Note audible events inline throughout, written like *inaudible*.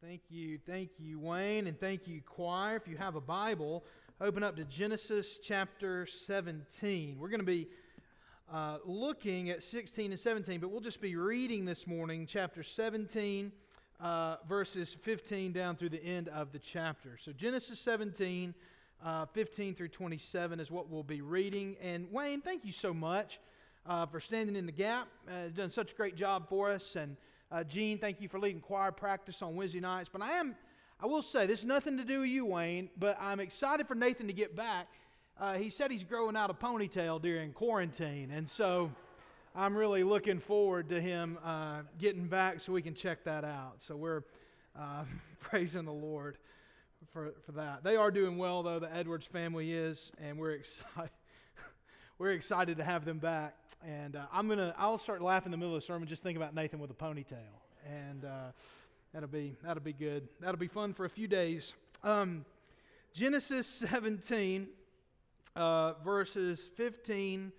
Thank you. Thank you, Wayne, and thank you, choir. If you have a Bible, open up to Genesis chapter 17. We're going to be uh, looking at 16 and 17, but we'll just be reading this morning chapter 17, uh, verses 15 down through the end of the chapter. So, Genesis 17, uh, 15 through 27 is what we'll be reading. And, Wayne, thank you so much uh, for standing in the gap. Uh, done such a great job for us. And, uh, Gene, thank you for leading choir practice on Wednesday nights. But I am, I will say, this is nothing to do with you, Wayne, but I'm excited for Nathan to get back. Uh, he said he's growing out a ponytail during quarantine. And so I'm really looking forward to him uh, getting back so we can check that out. So we're uh, *laughs* praising the Lord for, for that. They are doing well, though, the Edwards family is, and we're *laughs* excited. We're excited to have them back. And uh, I'm gonna, I'll start laughing in the middle of the sermon just thinking about Nathan with a ponytail, and uh, that'll be that'll be good. That'll be fun for a few days. Um, Genesis 17, uh, verses 15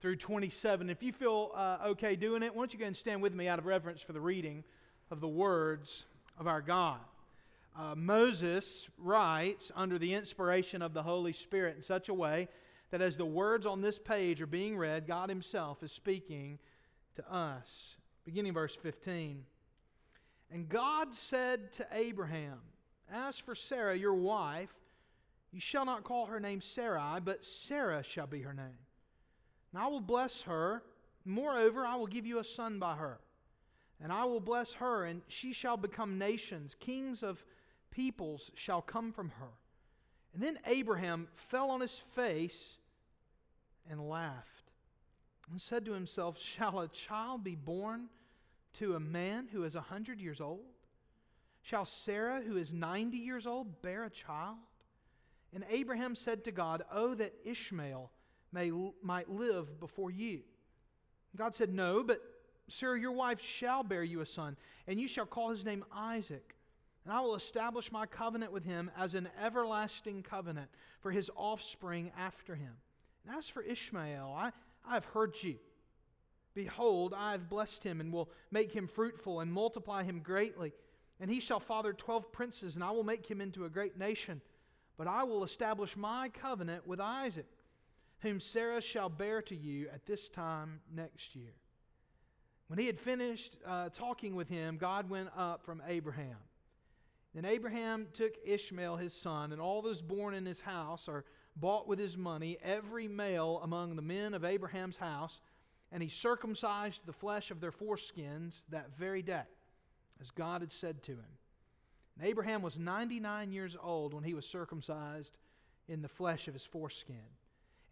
through 27. If you feel uh, okay doing it, why don't you go and stand with me out of reverence for the reading of the words of our God. Uh, Moses writes under the inspiration of the Holy Spirit in such a way that as the words on this page are being read, God Himself is speaking to us. Beginning verse 15. And God said to Abraham, As for Sarah, your wife, you shall not call her name Sarai, but Sarah shall be her name. And I will bless her. Moreover, I will give you a son by her. And I will bless her, and she shall become nations. Kings of peoples shall come from her. And then Abraham fell on his face and laughed and said to himself, Shall a child be born to a man who is a hundred years old? Shall Sarah, who is ninety years old, bear a child? And Abraham said to God, Oh, that Ishmael may, might live before you. God said, No, but Sarah, your wife shall bear you a son, and you shall call his name Isaac. And I will establish my covenant with him as an everlasting covenant for his offspring after him. And as for Ishmael, I, I have heard you. Behold, I have blessed him and will make him fruitful and multiply him greatly. And he shall father twelve princes, and I will make him into a great nation. But I will establish my covenant with Isaac, whom Sarah shall bear to you at this time next year. When he had finished uh, talking with him, God went up from Abraham. Then Abraham took Ishmael his son, and all those born in his house are bought with his money, every male among the men of Abraham's house, and he circumcised the flesh of their foreskins that very day, as God had said to him. And Abraham was 99 years old when he was circumcised in the flesh of his foreskin.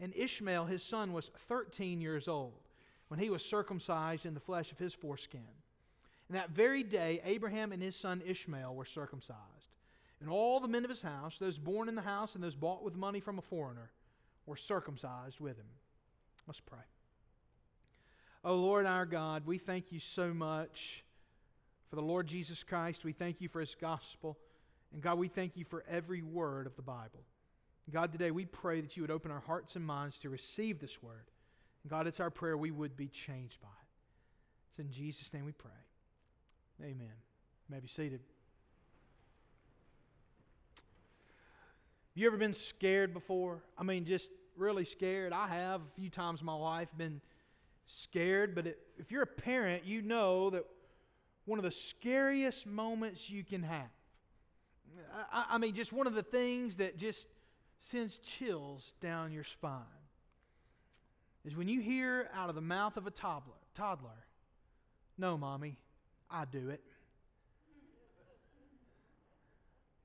And Ishmael, his son, was 13 years old when he was circumcised in the flesh of his foreskin. And that very day, Abraham and his son Ishmael were circumcised. And all the men of his house, those born in the house and those bought with money from a foreigner, were circumcised with him. Let's pray. Oh Lord our God, we thank you so much for the Lord Jesus Christ. We thank you for his gospel. And God, we thank you for every word of the Bible. God, today we pray that you would open our hearts and minds to receive this word. And God, it's our prayer we would be changed by it. It's in Jesus' name we pray. Amen. You may be seated. You ever been scared before? I mean, just really scared. I have a few times in my life been scared, but it, if you're a parent, you know that one of the scariest moments you can have. I, I mean, just one of the things that just sends chills down your spine is when you hear out of the mouth of a toddler, toddler, no, mommy, I do it.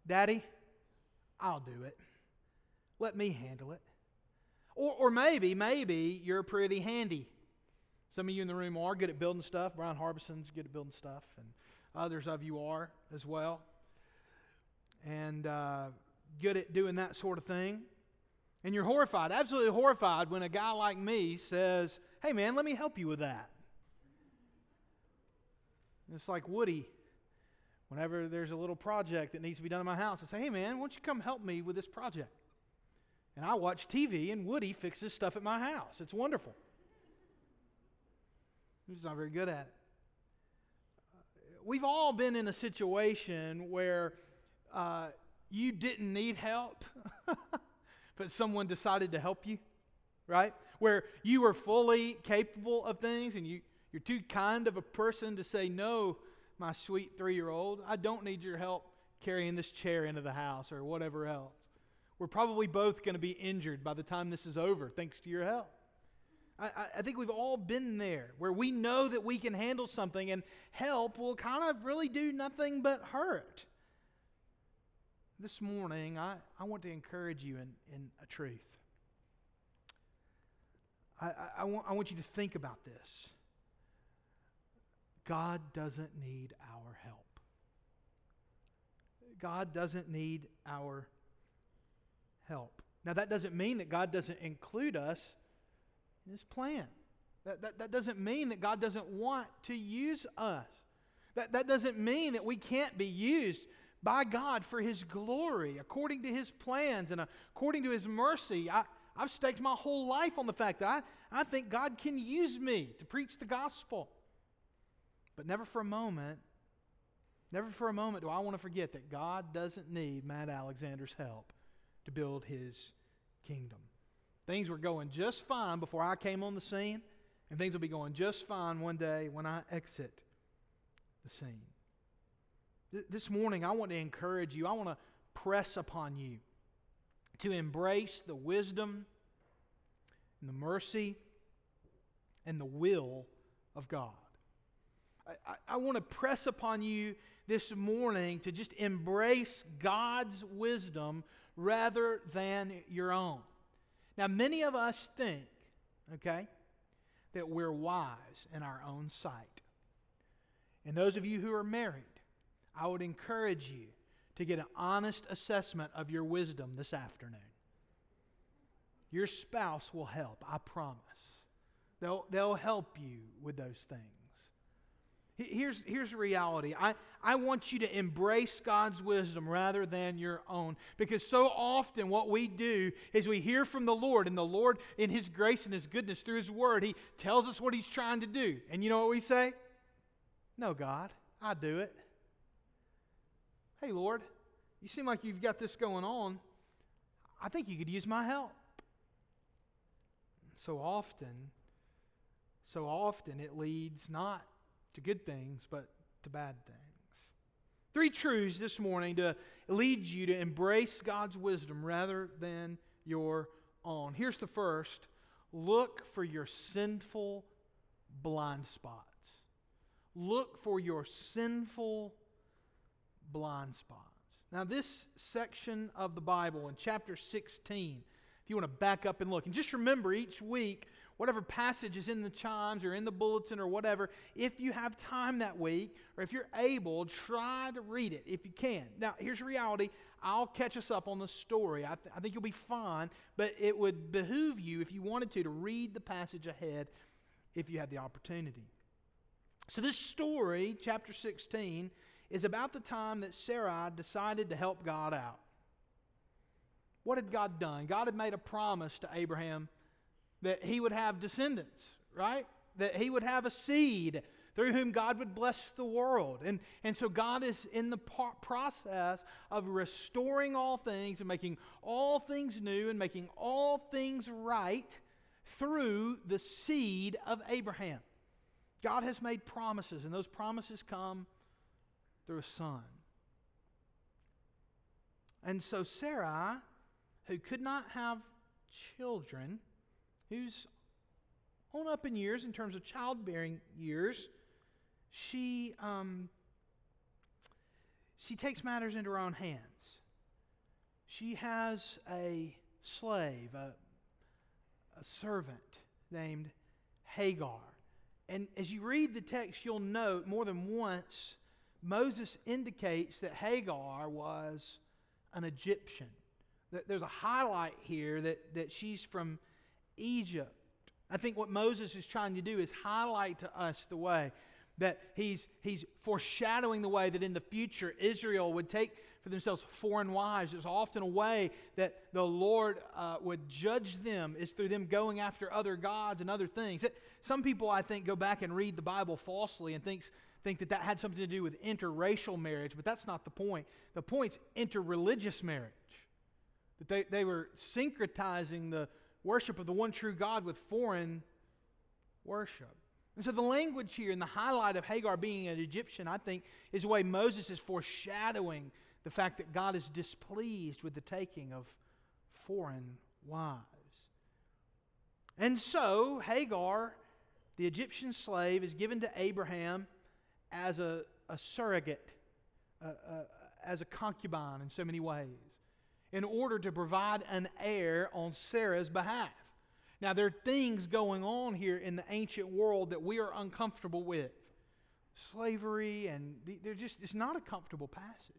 Daddy, I'll do it. Let me handle it. Or, or maybe, maybe you're pretty handy. Some of you in the room are good at building stuff. Brian Harbison's good at building stuff, and others of you are as well. And uh, good at doing that sort of thing. And you're horrified, absolutely horrified, when a guy like me says, Hey, man, let me help you with that. It's like Woody. Whenever there's a little project that needs to be done in my house, I say, hey man, why don't you come help me with this project? And I watch TV and Woody fixes stuff at my house. It's wonderful. He's not very good at it. we've all been in a situation where uh, you didn't need help, *laughs* but someone decided to help you, right? Where you were fully capable of things and you, you're too kind of a person to say, No, my sweet three year old, I don't need your help carrying this chair into the house or whatever else. We're probably both going to be injured by the time this is over, thanks to your help. I, I, think we've all been there where we know that we can handle something and help will kind of really do nothing but hurt. This morning, I, I want to encourage you in, in a truth. I, I, I, want, I want you to think about this. God doesn't need our help. God doesn't need our help. Now, that doesn't mean that God doesn't include us in His plan. That, that, that doesn't mean that God doesn't want to use us. That, that doesn't mean that we can't be used by God for His glory, according to His plans and according to His mercy. I, I've staked my whole life on the fact that I, I think God can use me to preach the gospel. But never for a moment, never for a moment do I want to forget that God doesn't need Matt Alexander's help to build his kingdom. Things were going just fine before I came on the scene, and things will be going just fine one day when I exit the scene. This morning, I want to encourage you, I want to press upon you to embrace the wisdom and the mercy and the will of God. I, I, want to press upon you this morning to just embrace God's wisdom rather than your own. Now, many of us think, okay, that we're wise in our own sight. And those of you who are married, I would encourage you to get an honest assessment of your wisdom this afternoon. Your spouse will help, I promise. They'll, they'll help you with those things. Here's, here's the reality. I, I want you to embrace God's wisdom rather than your own. Because so often what we do is we hear from the Lord, and the Lord, in His grace and His goodness through His Word, He tells us what He's trying to do. And you know what we say? No, God, I do it. Hey, Lord, you seem like you've got this going on. I think you could use my help. So often, so often it leads not to good things, but to bad things. Three truths this morning to lead you to embrace God's wisdom rather than your own. Here's the first look for your sinful blind spots. Look for your sinful blind spots. Now, this section of the Bible in chapter 16, if you want to back up and look, and just remember each week whatever passage is in the chimes or in the bulletin or whatever, if you have time that week or if you're able, try to read it if you can. Now, here's reality I'll catch us up on the story. I, th- I think you'll be fine, but it would behoove you, if you wanted to, to read the passage ahead if you had the opportunity. So, this story, chapter 16, is about the time that Sarai decided to help God out. What had God done? God had made a promise to Abraham that he would have descendants, right? That he would have a seed through whom God would bless the world. And, and so God is in the process of restoring all things and making all things new and making all things right through the seed of Abraham. God has made promises, and those promises come through a son. And so Sarah, who could not have children, who's on up in years in terms of childbearing years, she, um, she takes matters into her own hands. She has a slave, a, a servant named Hagar. And as you read the text, you'll note more than once Moses indicates that Hagar was an Egyptian. There's a highlight here that, that she's from Egypt. I think what Moses is trying to do is highlight to us the way that he's, he's foreshadowing the way that in the future Israel would take for themselves foreign wives. It's often a way that the Lord uh, would judge them is through them going after other gods and other things. It, some people, I think, go back and read the Bible falsely and thinks, think that that had something to do with interracial marriage, but that's not the point. The point's interreligious marriage. That they, they were syncretizing the worship of the one true God with foreign worship. And so the language here and the highlight of Hagar being an Egyptian, I think, is the way Moses is foreshadowing the fact that God is displeased with the taking of foreign wives. And so Hagar, the Egyptian slave, is given to Abraham as a, a surrogate, as a concubine in so many ways, in order to provide an heir on Sarah's behalf. Now, there are things going on here in the ancient world that we are uncomfortable with. Slavery, and they're just, it's not a comfortable passage.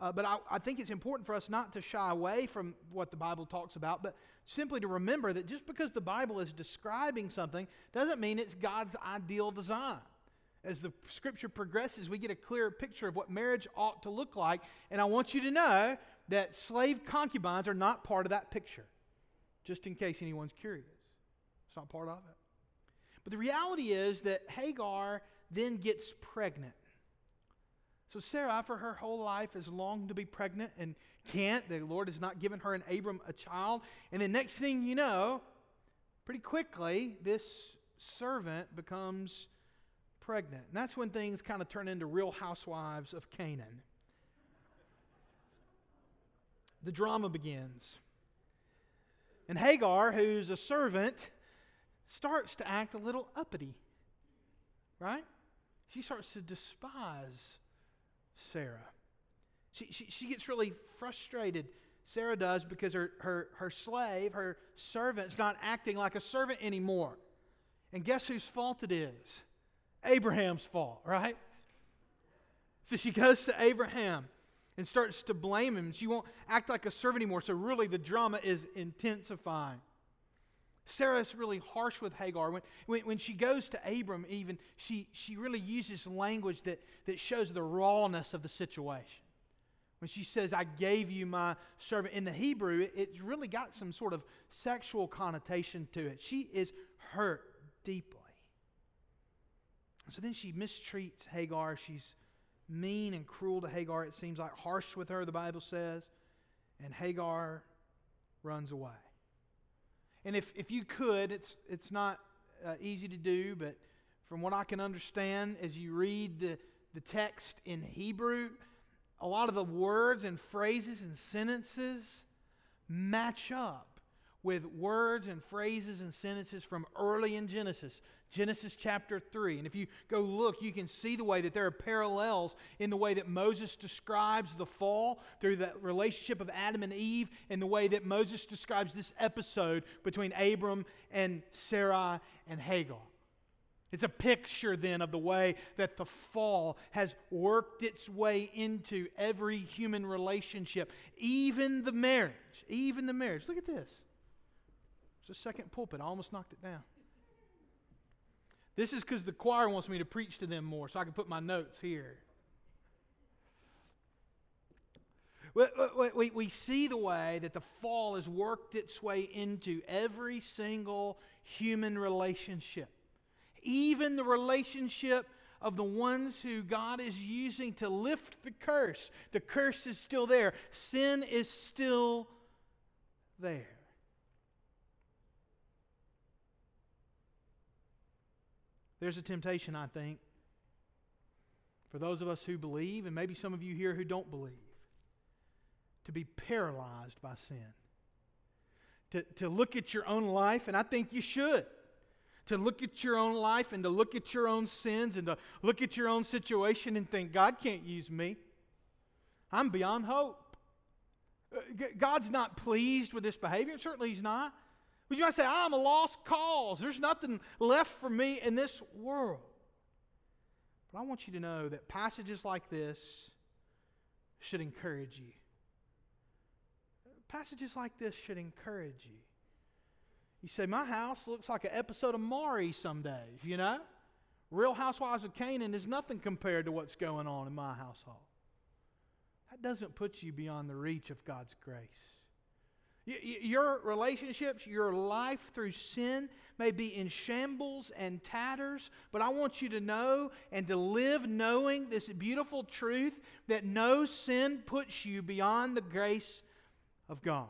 Uh, but I, I, think it's important for us not to shy away from what the Bible talks about, but simply to remember that just because the Bible is describing something doesn't mean it's God's ideal design. As the scripture progresses, we get a clearer picture of what marriage ought to look like. And I want you to know that slave concubines are not part of that picture just in case anyone's curious. It's not part of it. But the reality is that Hagar then gets pregnant. So Sarah, for her whole life, has longed to be pregnant and can't. The Lord has not given her and Abram a child. And the next thing you know, pretty quickly, this servant becomes pregnant. And that's when things kind of turn into real housewives of Canaan. The drama begins. And Hagar, who's a servant, starts to act a little uppity, right? She starts to despise Sarah. She, she, she gets really frustrated. Sarah does because her, her, her slave, her servant's not acting like a servant anymore. And guess whose fault it is? Abraham's fault, right? So she goes to Abraham and starts to blame him. She won't act like a servant anymore. So, really, the drama is intensifying. Sarah is really harsh with Hagar. When, when, when, she goes to Abram, even, she, she really uses language that, that shows the rawness of the situation. When she says, I gave you my servant, in the Hebrew, it, really got some sort of sexual connotation to it. She is hurt deeply. So then she mistreats Hagar. She's mean and cruel to Hagar. It seems like harsh with her, the Bible says. And Hagar runs away. And if, if you could, it's, it's not uh, easy to do, but from what I can understand, as you read the, the text in Hebrew, a lot of the words and phrases and sentences match up with words and phrases and sentences from early in Genesis, Genesis chapter 3. And if you go look, you can see the way that there are parallels in the way that Moses describes the fall through the relationship of Adam and Eve, and the way that Moses describes this episode between Abram and Sarai and Hagar. It's a picture then of the way that the fall has worked its way into every human relationship, even the marriage. Even the marriage. Look at this. It's a second pulpit. I almost knocked it down. This is because the choir wants me to preach to them more, so I can put my notes here. We, we, we see the way that the fall has worked its way into every single human relationship, even the relationship of the ones who God is using to lift the curse. The curse is still there, sin is still there. There's a temptation, I think, for those of us who believe, and maybe some of you here who don't believe, to be paralyzed by sin. To, to look at your own life, and I think you should. To look at your own life and to look at your own sins and to look at your own situation and think, God can't use me. I'm beyond hope. Uh, God's not pleased with this behavior. Certainly, He's not. But you might say, I'm a lost cause. There's nothing left for me in this world. But I want you to know that passages like this should encourage you. Passages like this should encourage you. You say, My house looks like an episode of Maury some days, you know? Real Housewives of Canaan is nothing compared to what's going on in my household. That doesn't put you beyond the reach of God's grace. Your relationships, your life through sin may be in shambles and tatters, but I want you to know and to live knowing this beautiful truth that no sin puts you beyond the grace of God.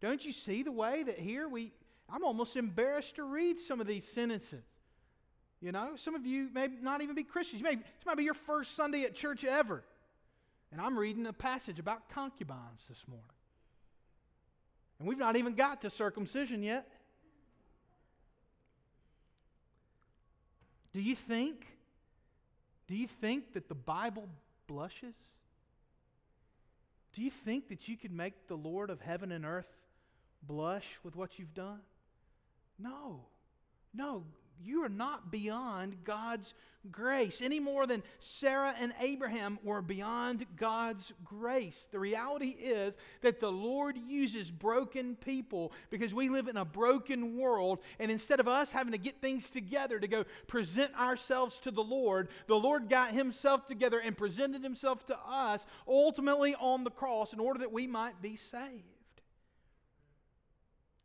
Don't you see the way that here we, I'm almost embarrassed to read some of these sentences. You know, some of you may not even be Christians. You may, this might be your first Sunday at church ever. And I'm reading a passage about concubines this morning. And we've not even got to circumcision yet. Do you think, do you think that the Bible blushes? Do you think that you could make the Lord of heaven and earth blush with what you've done? No. No, you are not beyond God's grace any more than Sarah and Abraham were beyond God's grace. The reality is that the Lord uses broken people because we live in a broken world, and instead of us having to get things together to go present ourselves to the Lord, the Lord got Himself together and presented Himself to us ultimately on the cross in order that we might be saved.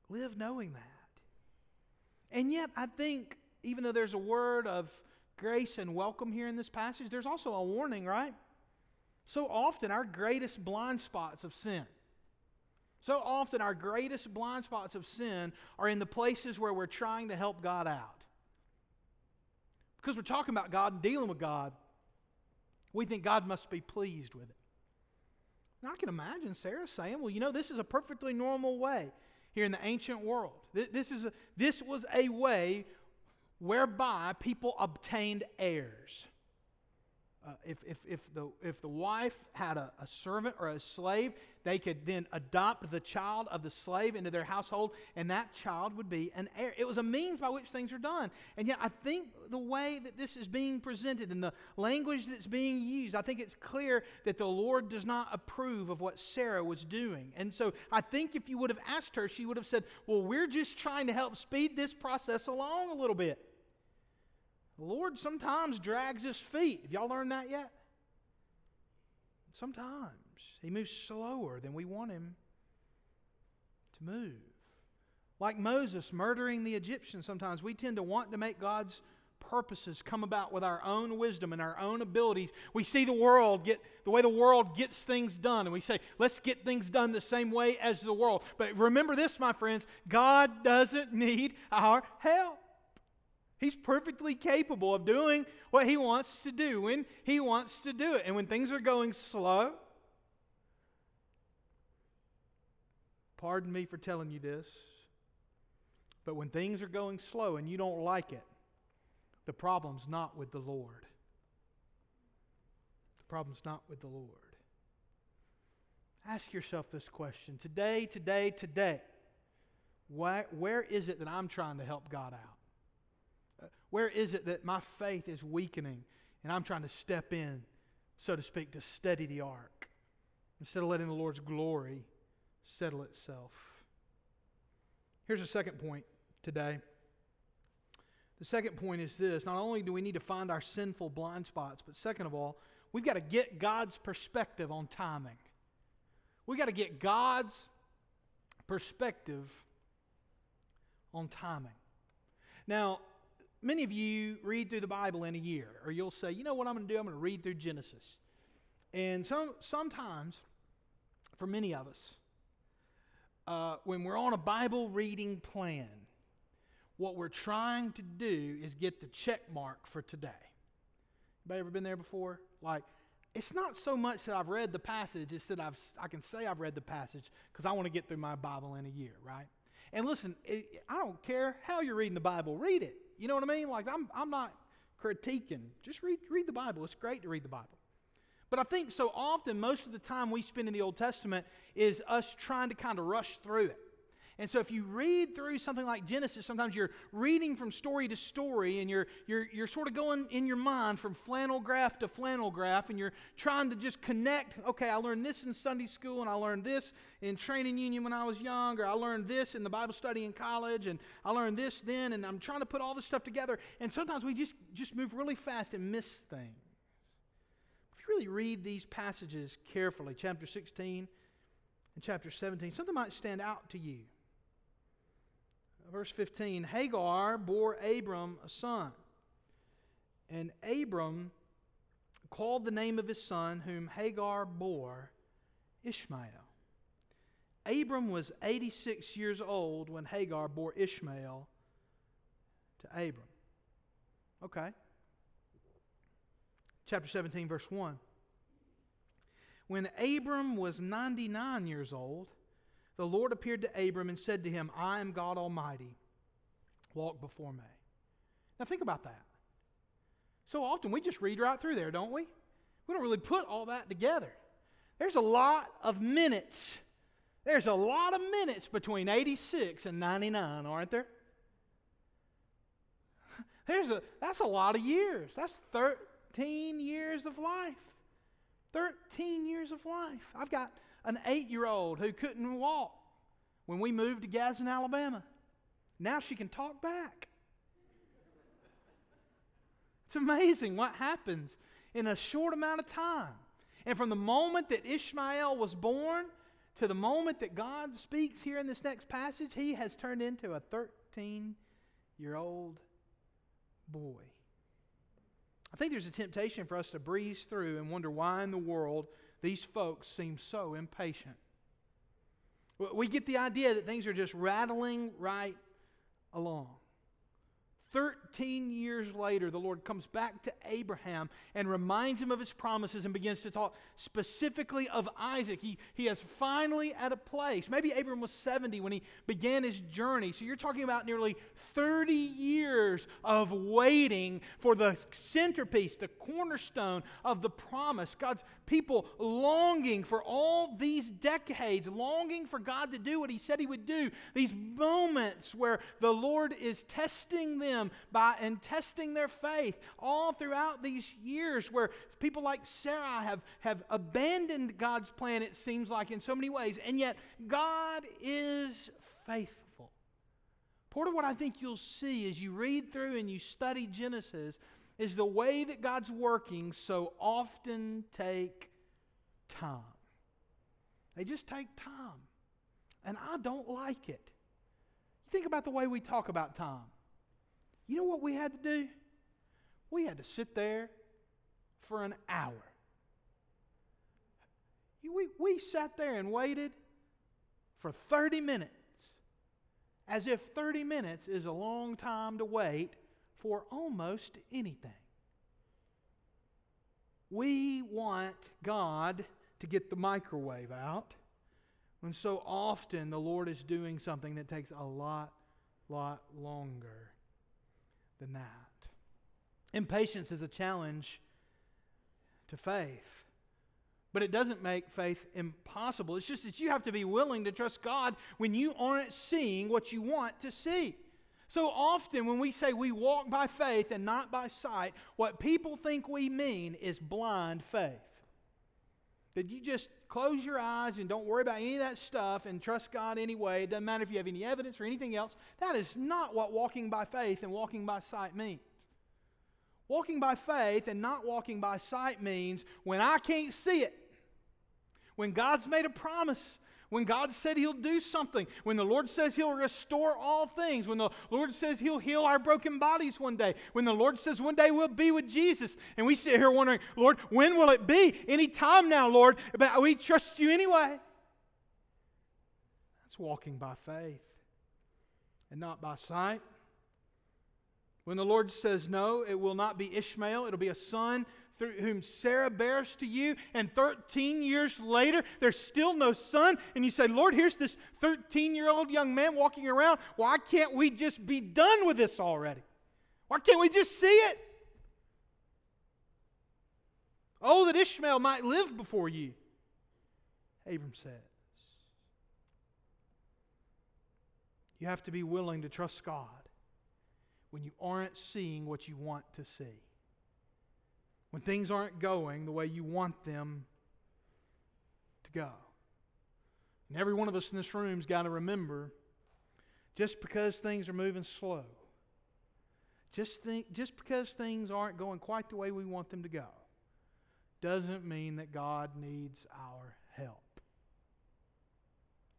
Live knowing that. And yet, I think, even though there's a word of grace and welcome here in this passage, there's also a warning, right? So often, our greatest blind spots of sin, so often, our greatest blind spots of sin are in the places where we're trying to help God out. Because we're talking about God and dealing with God, we think God must be pleased with it. Now, I can imagine Sarah saying, Well, you know, this is a perfectly normal way here in the ancient world. This, is a, this was a way whereby people obtained heirs. Uh, if, if, if, the, if the wife had a, a servant or a slave, they could then adopt the child of the slave into their household, and that child would be an heir. It was a means by which things are done. And yet, I think the way that this is being presented and the language that's being used, I think it's clear that the Lord does not approve of what Sarah was doing. And so, I think if you would have asked her, she would have said, Well, we're just trying to help speed this process along a little bit. The Lord sometimes drags his feet. Have y'all learned that yet? Sometimes he moves slower than we want him to move. Like Moses murdering the Egyptians, sometimes we tend to want to make God's purposes come about with our own wisdom and our own abilities. We see the world get the way the world gets things done, and we say, let's get things done the same way as the world. But remember this, my friends God doesn't need our help. He's perfectly capable of doing what he wants to do when he wants to do it. And when things are going slow, pardon me for telling you this, but when things are going slow and you don't like it, the problem's not with the Lord. The problem's not with the Lord. Ask yourself this question today, today, today. Why, where is it that I'm trying to help God out? Where is it that my faith is weakening and I'm trying to step in, so to speak, to steady the ark instead of letting the Lord's glory settle itself? Here's a second point today. The second point is this not only do we need to find our sinful blind spots, but second of all, we've got to get God's perspective on timing. We've got to get God's perspective on timing. Now, Many of you read through the Bible in a year, or you'll say, you know what I'm going to do? I'm going to read through Genesis. And some, sometimes, for many of us, uh, when we're on a Bible reading plan, what we're trying to do is get the check mark for today. Anybody ever been there before? Like, it's not so much that I've read the passage, it's that I've, I can say I've read the passage because I want to get through my Bible in a year, right? And listen, it, I don't care how you're reading the Bible, read it. You know what I mean? Like, I'm, I'm not critiquing. Just read, read the Bible. It's great to read the Bible. But I think so often, most of the time we spend in the Old Testament is us trying to kind of rush through it. And so if you read through something like Genesis, sometimes you're reading from story to story and you're, you're, you're sort of going in your mind from flannel graph to flannel graph and you're trying to just connect. Okay, I learned this in Sunday school and I learned this in training union when I was young, or I learned this in the Bible study in college and I learned this then, and I'm trying to put all this stuff together. And sometimes we just, just move really fast and miss things. If you really read these passages carefully, chapter 16 and chapter 17, something might stand out to you verse 15 Hagar bore Abram a son, and Abram called the name of his son, whom Hagar bore, Ishmael. Abram was 86 years old when Hagar bore Ishmael to Abram. Okay. Chapter 17, verse 1. When Abram was 99 years old, the Lord appeared to Abram and said to him, I am God Almighty. Walk before me. Now think about that. So often we just read right through there, don't we? We don't really put all that together. There's a lot of minutes. There's a lot of minutes between 86 and 99, aren't there? *laughs* There's a, that's a lot of years. That's 13 years of life. 13 years of life. I've got an eight year old who couldn't walk when we moved to Gadsden, Alabama. Now she can talk back. It's amazing what happens in a short amount of time. And from the moment that Ishmael was born to the moment that God speaks here in this next passage, he has turned into a 13 year old boy. I think there's a temptation for us to breeze through and wonder why in the world these folks seem so impatient. We get the idea that things are just rattling right along. 13 years later, the Lord comes back to Abraham and reminds him of his promises and begins to talk specifically of Isaac. He, he is finally at a place. Maybe Abraham was 70 when he began his journey. So you're talking about nearly 30 years of waiting for the centerpiece, the cornerstone of the promise. God's people longing for all these decades, longing for God to do what he said he would do. These moments where the Lord is testing them them by and testing their faith all throughout these years where people like Sarah have, have abandoned God's plan, it seems like, in so many ways. And yet, God is faithful. Part of what I think you'll see as you read through and you study Genesis is the way that God's working so often take time. They just take time. And I don't like it. Think about the way we talk about time. You know what we had to do? We had to sit there for an hour. We, we sat there and waited for 30 minutes, as if 30 minutes is a long time to wait for almost anything. We want God to get the microwave out, when so often the Lord is doing something that takes a lot, lot longer than that. Impatience is a challenge to faith. But it doesn't make faith impossible. It's just that you have to be willing to trust God when you aren't seeing what you want to see. So often, when we say we walk by faith and not by sight, what people think we mean is blind faith. That you just close your eyes and don't worry about any of that stuff and trust God anyway. It doesn't matter if you have any evidence or anything else. That is not what walking by faith and walking by sight means. Walking by faith and not walking by sight means when I can't see it, when God's made a promise, when God said He'll do something, when the Lord says He'll restore all things, when the Lord says He'll heal our broken bodies one day, when the Lord says one day we'll be with Jesus, and we sit here wondering, Lord, when will it be? Any time now, Lord, but we trust you anyway. That's walking by faith and not by sight. When the Lord says no, it will not be Ishmael, it'll be a son through whom Sarah bears to you, and 13 years later, there's still no son, and you say, Lord, here's this 13 year old young man walking around. Why can't we just be done with this already? Why can't we just see it? Oh, that Ishmael might live before you, Abram says. You have to be willing to trust God when you aren't seeing what you want to see. When things aren't going the way you want them to go. And every one of us in this room's got to remember just because things are moving slow, just, think, just because things aren't going quite the way we want them to go, doesn't mean that God needs our help.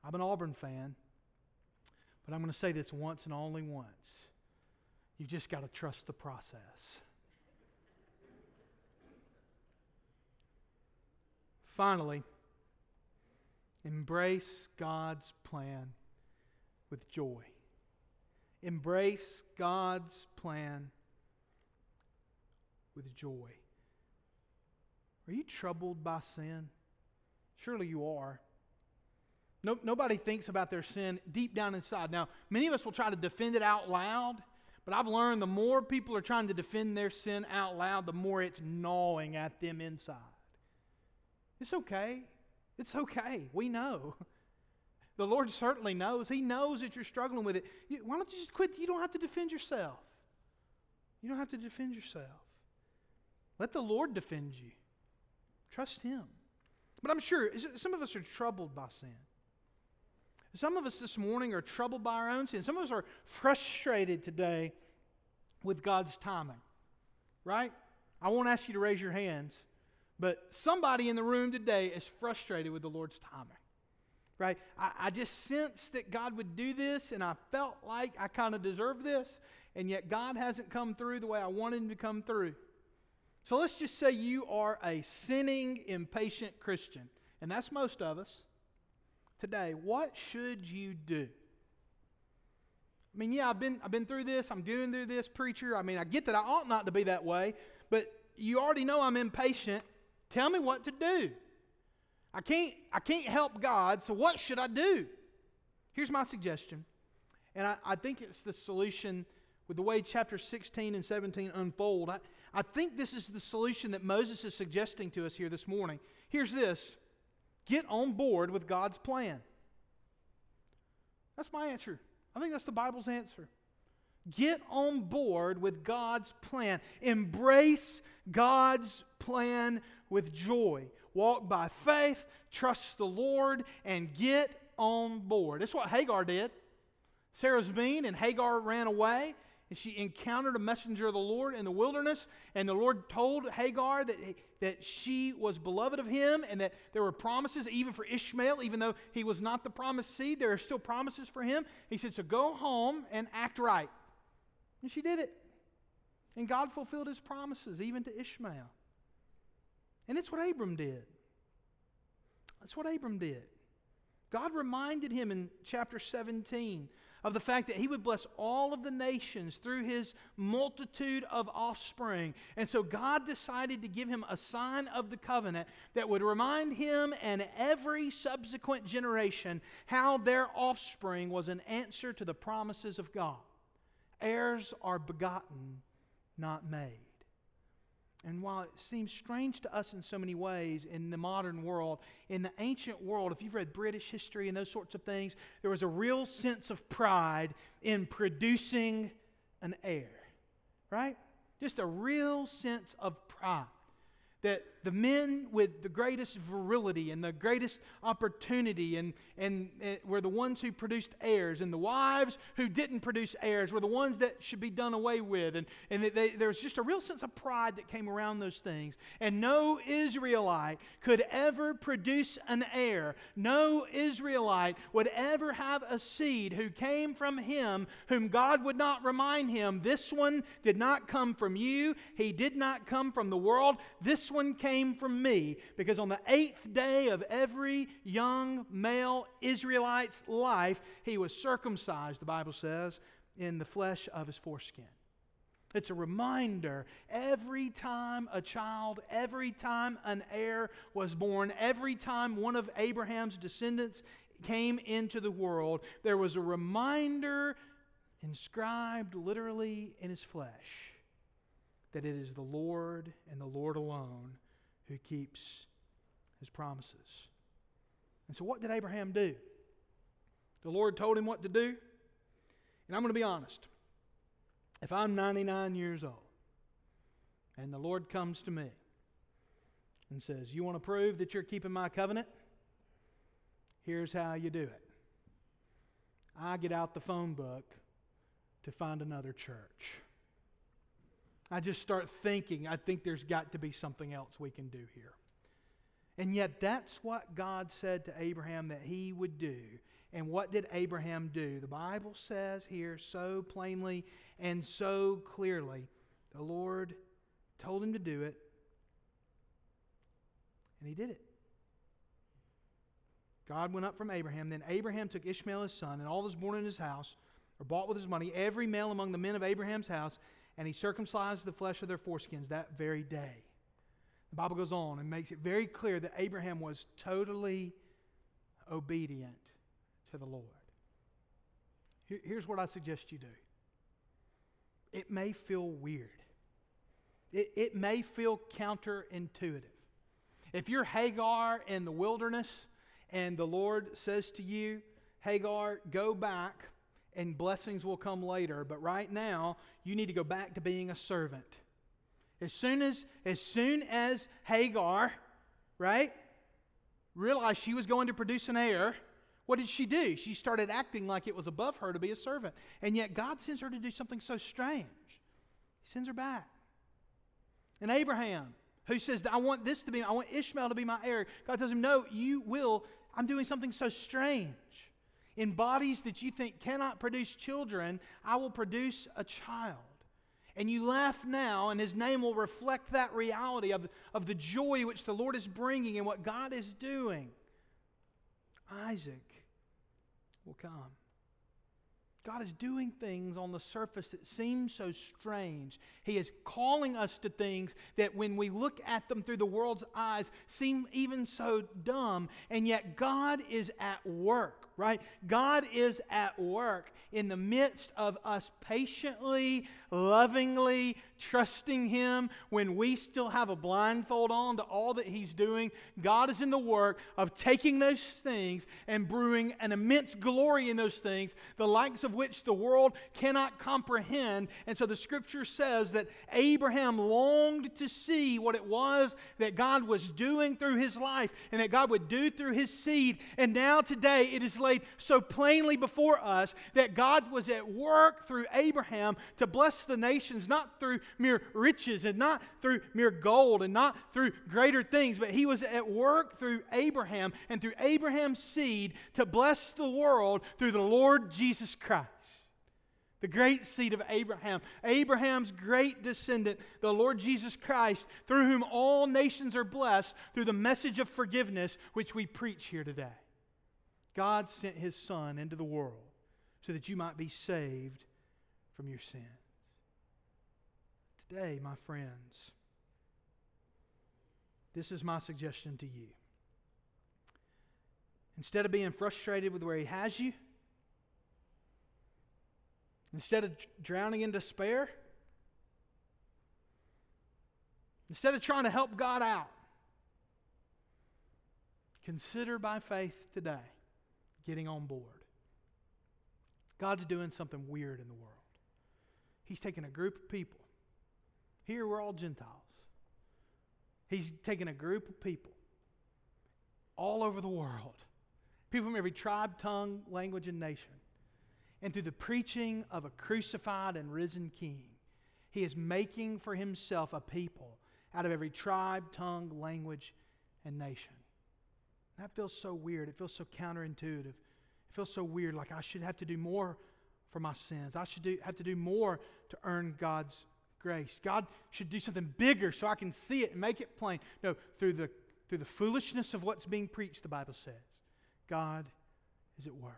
I'm an Auburn fan, but I'm going to say this once and only once. You've just got to trust the process. Finally, embrace God's plan with joy. Embrace God's plan with joy. Are you troubled by sin? Surely you are. No, nobody thinks about their sin deep down inside. Now, many of us will try to defend it out loud, but I've learned the more people are trying to defend their sin out loud, the more it's gnawing at them inside. It's okay. It's okay. We know. *laughs* The Lord certainly knows. He knows that you're struggling with it. Why don't you just quit? You don't have to defend yourself. You don't have to defend yourself. Let the Lord defend you. Trust Him. But I'm sure some of us are troubled by sin. Some of us this morning are troubled by our own sin. Some of us are frustrated today with God's timing, right? I won't ask you to raise your hands, but somebody in the room today is frustrated with the Lord's timing, right? I, I just sensed that God would do this, and I felt like I kind of deserve this, and yet God hasn't come through the way I wanted Him to come through. So let's just say you are a sinning, impatient Christian, and that's most of us today. What should you do? I mean, yeah, I've been, I've been through this. I'm doing through this, preacher. I mean, I get that I ought not to be that way, but you already know I'm impatient. Tell me what to do. I can't, I can't help God, so what should I do? Here's my suggestion, and I, I think it's the solution with the way chapter 16 and 17 unfold. I, I think this is the solution that Moses is suggesting to us here this morning. Here's this get on board with God's plan. That's my answer. I think that's the Bible's answer. Get on board with God's plan. Embrace God's plan with joy. Walk by faith, trust the Lord, and get on board. That's what Hagar did. Sarah's mean, and Hagar ran away and she encountered a messenger of the Lord in the wilderness, and the Lord told Hagar that, that she was beloved of him and that there were promises even for Ishmael, even though he was not the promised seed, there are still promises for him. He said, So go home and act right. And she did it. And God fulfilled his promises, even to Ishmael. And it's what Abram did. That's what Abram did. God reminded him in chapter 17 of the fact that he would bless all of the nations through his multitude of offspring. And so God decided to give him a sign of the covenant that would remind him and every subsequent generation how their offspring was an answer to the promises of God. Heirs are begotten, not made. And while it seems strange to us in so many ways in the modern world, in the ancient world, if you've read British history and those sorts of things, there was a real sense of pride in producing an heir, right? Just a real sense of pride that the men with the greatest virility and the greatest opportunity and, and, and, were the ones who produced heirs, and the wives who didn't produce heirs were the ones that should be done away with. And, and they, there was just a real sense of pride that came around those things. And no Israelite could ever produce an heir. No Israelite would ever have a seed who came from him whom God would not remind him, This one did not come from you, he did not come from the world. This one came came from me, because on the eighth day of every young male Israelite's life, he was circumcised, the Bible says, in the flesh of his foreskin. It's a reminder every time a child, every time an heir was born, every time one of Abraham's descendants came into the world, there was a reminder inscribed literally in his flesh that it is the Lord and the Lord alone who keeps his promises. And so, what did Abraham do? The Lord told him what to do. And I'm going to be honest. If I'm 99 years old and the Lord comes to me and says, You want to prove that you're keeping my covenant? Here's how you do it. I get out the phone book to find another church. I just start thinking, I think there's got to be something else we can do here. And yet, that's what God said to Abraham that he would do. And what did Abraham do? The Bible says here so plainly and so clearly the Lord told him to do it, and he did it. God went up from Abraham. Then Abraham took Ishmael his son and all those born in his house, or bought with his money, every male among the men of Abraham's house, and he circumcised the flesh of their foreskins that very day. The Bible goes on and makes it very clear that Abraham was totally obedient to the Lord. here's what I suggest you do it may feel weird, it, it may feel counterintuitive. If you're Hagar in the wilderness and the Lord says to you, Hagar, go back and blessings will come later, but right now you need to go back to being a servant. As soon as, as soon as Hagar, right, realized she was going to produce an heir, what did she do? She started acting like it was above her to be a servant. And yet God sends her to do something so strange. He sends her back. And Abraham, who says, I want this to be, I want Ishmael to be my heir, God tells him, No, you will. I'm doing something so strange. In bodies that you think cannot produce children, I will produce a child. And you laugh now, and his name will reflect that reality of, of the joy which the Lord is bringing and what God is doing. Isaac will come. God is doing things on the surface that seem so strange. He is calling us to things that, when we look at them through the world's eyes, seem even so dumb. And yet, God is at work, right? God is at work in the midst of us patiently, lovingly trusting Him when we still have a blindfold on to all that He's doing. God is in the work of taking those things and brewing an immense glory in those things, the likes of which the world cannot comprehend. And so the scripture says that Abraham longed to see what it was that God was doing through his life and that God would do through his seed. And now today it is laid so plainly before us that God was at work through Abraham to bless the nations, not through mere riches and not through mere gold and not through greater things, but he was at work through Abraham and through Abraham's seed to bless the world through the Lord Jesus Christ. The great seed of Abraham, Abraham's great descendant, the Lord Jesus Christ, through whom all nations are blessed through the message of forgiveness which we preach here today. God sent his Son into the world so that you might be saved from your sins today, my friends, this is my suggestion to you. Instead of being frustrated with where He has you, instead of drowning in despair, instead of trying to help God out, consider by faith today getting on board. God's doing something weird in the world. He's taking a group of people here we're all Gentiles. He's taking a group of people all over the world, people from every tribe, tongue, language, and nation. And through the preaching of a crucified and risen King, he is making for himself a people out of every tribe, tongue, language, and nation. That feels so weird. It feels so counterintuitive. It feels so weird, like I should have to do more for my sins. I should do, have to do more to earn God's grace. God should do something bigger so I can see it and make it plain. No, through the, through the foolishness of what's being preached, the Bible says, God is at work.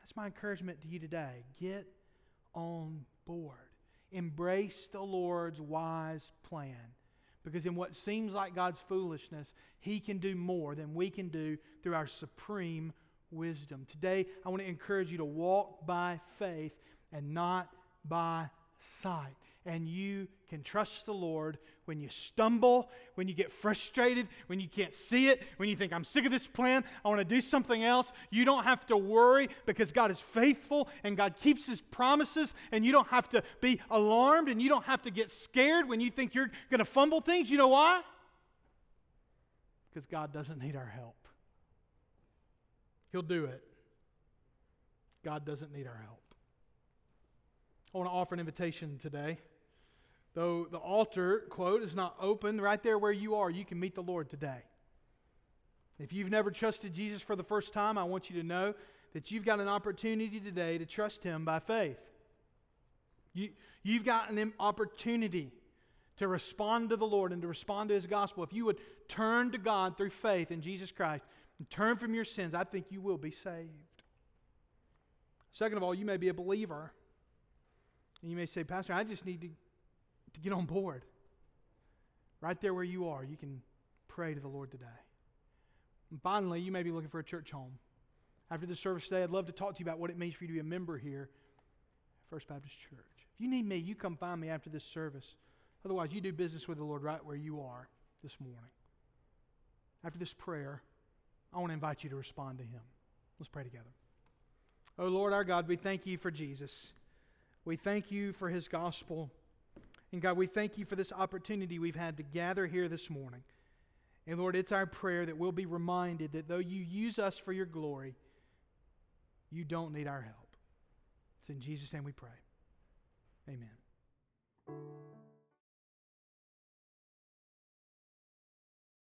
That's my encouragement to you today. Get on board. Embrace the Lord's wise plan. Because in what seems like God's foolishness, He can do more than we can do through our supreme wisdom. Today, I want to encourage you to walk by faith and not by sight and you can trust the Lord when you stumble, when you get frustrated, when you can't see it, when you think, I'm sick of this plan, I want to do something else. You don't have to worry because God is faithful and God keeps His promises, and you don't have to be alarmed and you don't have to get scared when you think you're going to fumble things. You know why? Because God doesn't need our help. He'll do it. God doesn't need our help. I want to offer an invitation today. Though the altar, quote, is not open, right there where you are, you can meet the Lord today. If you've never trusted Jesus for the first time, I want you to know that you've got an opportunity today to trust Him by faith. You, you've got an opportunity to respond to the Lord and to respond to His gospel. If you would turn to God through faith in Jesus Christ and turn from your sins, I think you will be saved. Second of all, you may be a believer. And you may say, Pastor, I just need to to get on board. Right there where you are, you can pray to the Lord today. And finally, you may be looking for a church home. After the service today, I'd love to talk to you about what it means for you to be a member here at First Baptist Church. If you need me, you come find me after this service. Otherwise, you do business with the Lord right where you are this morning. After this prayer, I want to invite you to respond to Him. Let's pray together. Oh, Lord our God, we thank you for Jesus. We thank you for His gospel. And God, we thank you for this opportunity we've had to gather here this morning. And Lord, it's our prayer that we'll be reminded that though you use us for your glory, you don't need our help. It's in Jesus' name we pray. Amen.